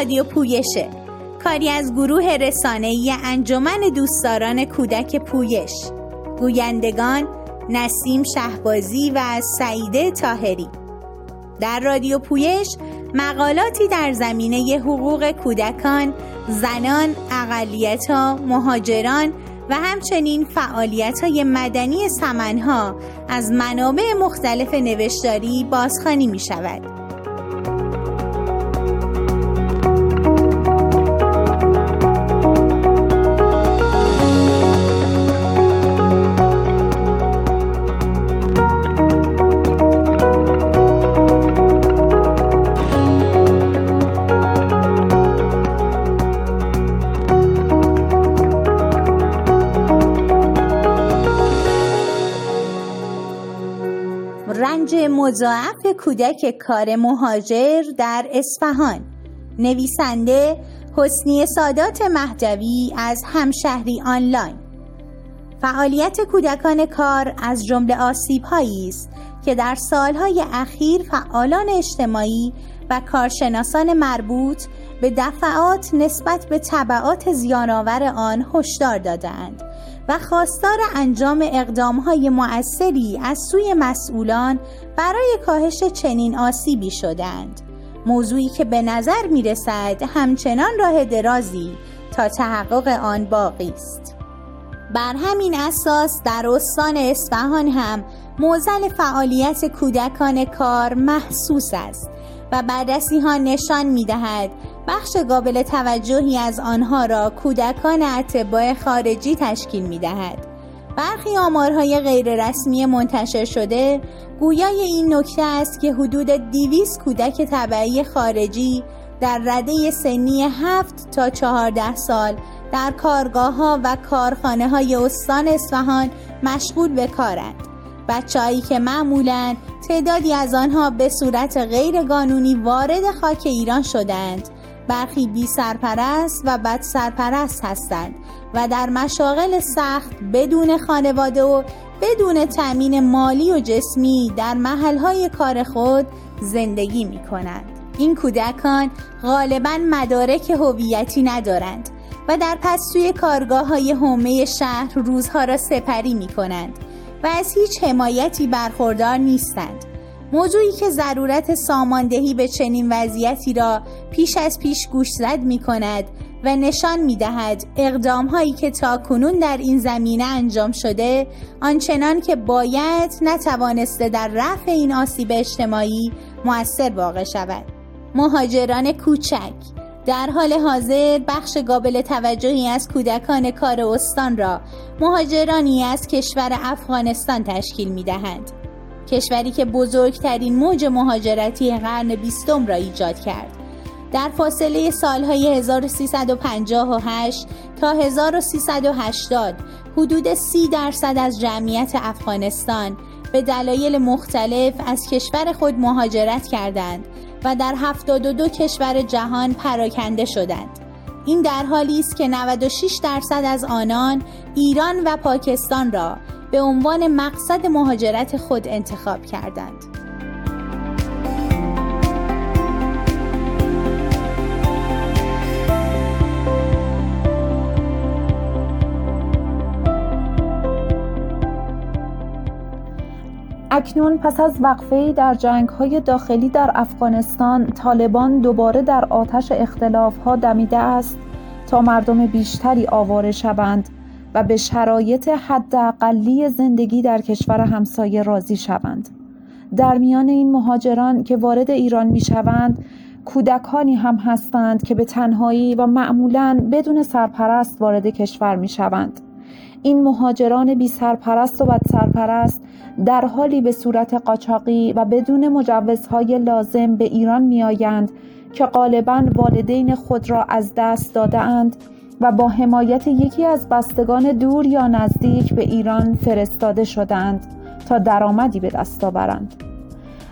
رادیو پویشه. کاری از گروه رسانه‌ای انجمن دوستداران کودک پویش. گویندگان نسیم شهبازی و سعیده تاهری در رادیو پویش مقالاتی در زمینه حقوق کودکان، زنان، اقلیتها، مهاجران و همچنین فعالیت های مدنی سمنها از منابع مختلف نوشتاری بازخانی می شود. مضاعف کودک کار مهاجر در اصفهان. نویسنده حسنی سادات مهدوی از همشهری آنلاین. فعالیت کودکان کار از جمله آسیب است که در سالهای اخیر فعالان اجتماعی و کارشناسان مربوط به دفعات نسبت به طبعات زیانآور آن هشدار دادند و خواستار انجام اقدامهای مؤثری از سوی مسئولان برای کاهش چنین آسیبی شدند. موضوعی که به نظر می رسد همچنان راه درازی تا تحقق آن باقی است. بر همین اساس در استان اصفهان هم موزل فعالیت کودکان کار محسوس است و بررسی ها نشان می دهد بخش قابل توجهی از آنها را کودکان اتباع خارجی تشکیل می دهد. برخی آمارهای غیررسمی منتشر شده گویای این نکته است که حدود 200 کودک طبعی خارجی در رده سنی 7 تا 14 سال در کارگاه ها و کارخانه های استان اصفهان مشغول به کارند بچههایی که معمولا تعدادی از آنها به صورت غیرقانونی وارد خاک ایران شدند برخی بی سرپرست و بد سرپرست هستند و در مشاغل سخت بدون خانواده و بدون تأمین مالی و جسمی در محلهای کار خود زندگی می کنند. این کودکان غالبا مدارک هویتی ندارند و در پستوی کارگاه های حومه شهر روزها را سپری می کنند و از هیچ حمایتی برخوردار نیستند. موضوعی که ضرورت ساماندهی به چنین وضعیتی را پیش از پیش گوشزد می کند و نشان می دهد اقدام هایی که تا کنون در این زمینه انجام شده آنچنان که باید نتوانسته در رفع این آسیب اجتماعی موثر واقع شود مهاجران کوچک در حال حاضر بخش قابل توجهی از کودکان کار استان را مهاجرانی از کشور افغانستان تشکیل می دهند. کشوری که بزرگترین موج مهاجرتی قرن بیستم را ایجاد کرد. در فاصله سالهای 1358 تا 1380 حدود 30 درصد از جمعیت افغانستان به دلایل مختلف از کشور خود مهاجرت کردند و در 72 کشور جهان پراکنده شدند. این در حالی است که 96 درصد از آنان ایران و پاکستان را به عنوان مقصد مهاجرت خود انتخاب کردند. اکنون پس از وقفه در جنگ های داخلی در افغانستان طالبان دوباره در آتش اختلاف ها دمیده است تا مردم بیشتری آواره شوند و به شرایط حداقلی زندگی در کشور همسایه راضی شوند. در میان این مهاجران که وارد ایران می شوند کودکانی هم هستند که به تنهایی و معمولا بدون سرپرست وارد کشور می شوند این مهاجران بی سرپرست و بد سرپرست در حالی به صورت قاچاقی و بدون مجوزهای لازم به ایران می آیند که غالبا والدین خود را از دست داده اند و با حمایت یکی از بستگان دور یا نزدیک به ایران فرستاده شدند تا درآمدی به دست آورند.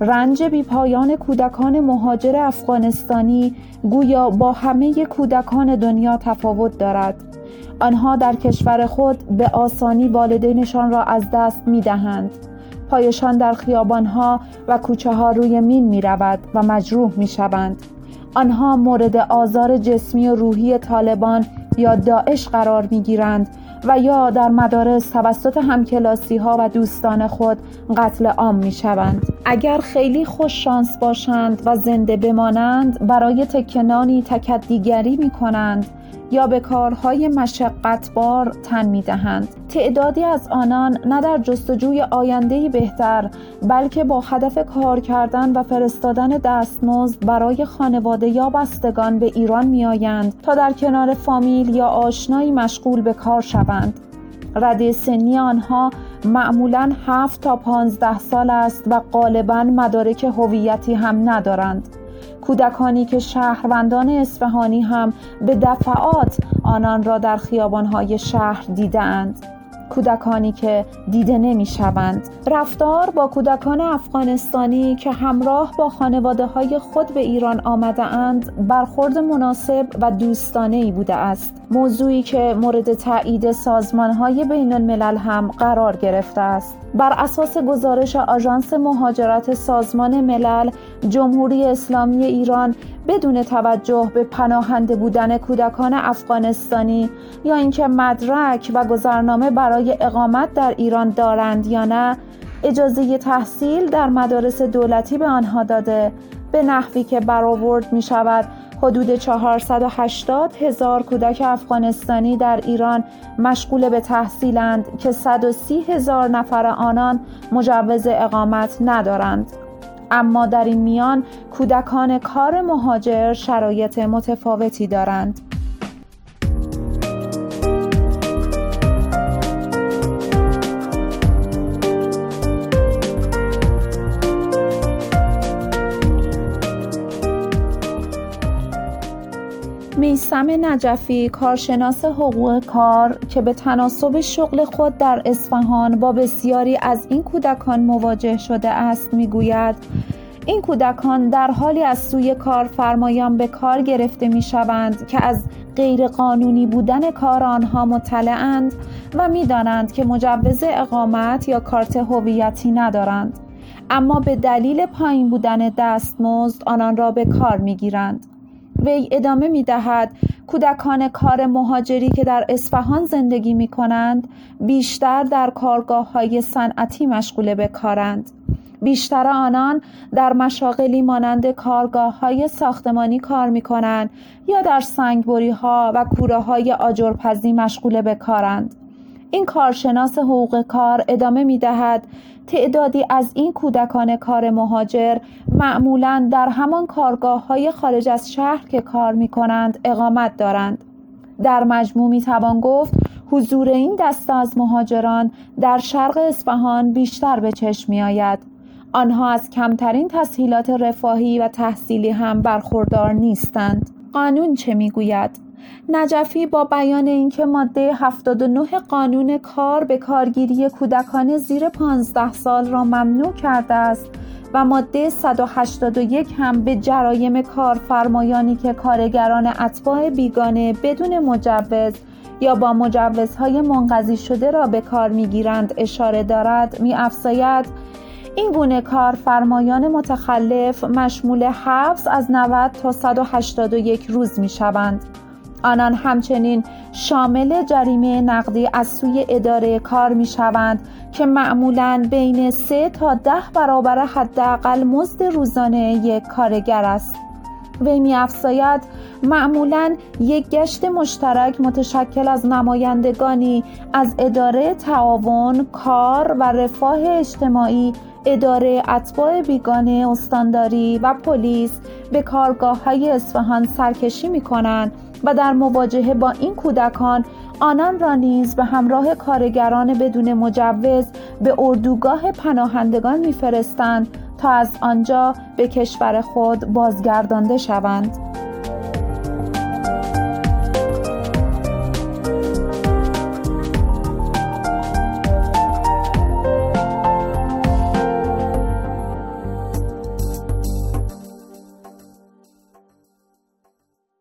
رنج بیپایان کودکان مهاجر افغانستانی گویا با همه کودکان دنیا تفاوت دارد. آنها در کشور خود به آسانی والدینشان را از دست می دهند. پایشان در خیابانها و کوچه ها روی مین می رود و مجروح می شوند. آنها مورد آزار جسمی و روحی طالبان یا داعش قرار می گیرند و یا در مدارس توسط همکلاسی ها و دوستان خود قتل عام می شوند. اگر خیلی خوش شانس باشند و زنده بمانند برای تکنانی تکدیگری می کنند یا به کارهای مشقتبار تن می دهند. تعدادی از آنان نه در جستجوی آینده بهتر بلکه با هدف کار کردن و فرستادن دستمزد برای خانواده یا بستگان به ایران می آیند تا در کنار فامیل یا آشنایی مشغول به کار شوند. رده سنی آنها معمولا 7 تا 15 سال است و غالبا مدارک هویتی هم ندارند. کودکانی که شهروندان اصفهانی هم به دفعات آنان را در خیابانهای شهر دیدند کودکانی که دیده نمی شوند. رفتار با کودکان افغانستانی که همراه با خانواده های خود به ایران آمده اند برخورد مناسب و دوستانه ای بوده است موضوعی که مورد تایید سازمان های بین الملل هم قرار گرفته است. بر اساس گزارش آژانس مهاجرت سازمان ملل جمهوری اسلامی ایران بدون توجه به پناهنده بودن کودکان افغانستانی یا اینکه مدرک و گذرنامه برای اقامت در ایران دارند یا نه اجازه تحصیل در مدارس دولتی به آنها داده. به نحوی که برآورد می شود حدود 480 هزار کودک افغانستانی در ایران مشغول به تحصیلند که 130 هزار نفر آنان مجوز اقامت ندارند. اما در این میان کودکان کار مهاجر شرایط متفاوتی دارند. میسم نجفی کارشناس حقوق کار که به تناسب شغل خود در اصفهان با بسیاری از این کودکان مواجه شده است می‌گوید این کودکان در حالی از سوی کارفرمایان به کار گرفته می شوند که از غیرقانونی بودن کار آنها مطلعند و می‌دانند که مجوز اقامت یا کارت هویتی ندارند اما به دلیل پایین بودن دستمزد آنان را به کار می گیرند. وی ادامه می دهد کودکان کار مهاجری که در اصفهان زندگی می کنند بیشتر در کارگاه های صنعتی مشغول به کارند. بیشتر آنان در مشاغلی مانند کارگاه های ساختمانی کار می کنند یا در سنگبری ها و کوره های آجرپزی مشغول به کارند. این کارشناس حقوق کار ادامه می دهد تعدادی از این کودکان کار مهاجر معمولا در همان کارگاه های خارج از شهر که کار می کنند اقامت دارند. در مجموع می توان گفت حضور این دسته از مهاجران در شرق اصفهان بیشتر به چشم می آید. آنها از کمترین تسهیلات رفاهی و تحصیلی هم برخوردار نیستند. قانون چه می‌گوید؟ نجفی با بیان اینکه ماده 79 قانون کار به کارگیری کودکان زیر 15 سال را ممنوع کرده است و ماده 181 هم به جرایم کارفرمایانی که کارگران اتباع بیگانه بدون مجوز یا با مجوزهای منقضی شده را به کار می‌گیرند اشاره دارد می افزاید این گونه کارفرمایان متخلف مشمول حبس از 90 تا 181 روز می شوند. آنان همچنین شامل جریمه نقدی از سوی اداره کار می شوند که معمولا بین سه تا ده برابر حداقل مزد روزانه یک کارگر است. وی می افزاید معمولا یک گشت مشترک متشکل از نمایندگانی از اداره تعاون، کار و رفاه اجتماعی اداره اتباع بیگانه استانداری و پلیس به کارگاه های اصفهان سرکشی می کنند و در مواجهه با این کودکان آنان را نیز به همراه کارگران بدون مجوز به اردوگاه پناهندگان میفرستند تا از آنجا به کشور خود بازگردانده شوند.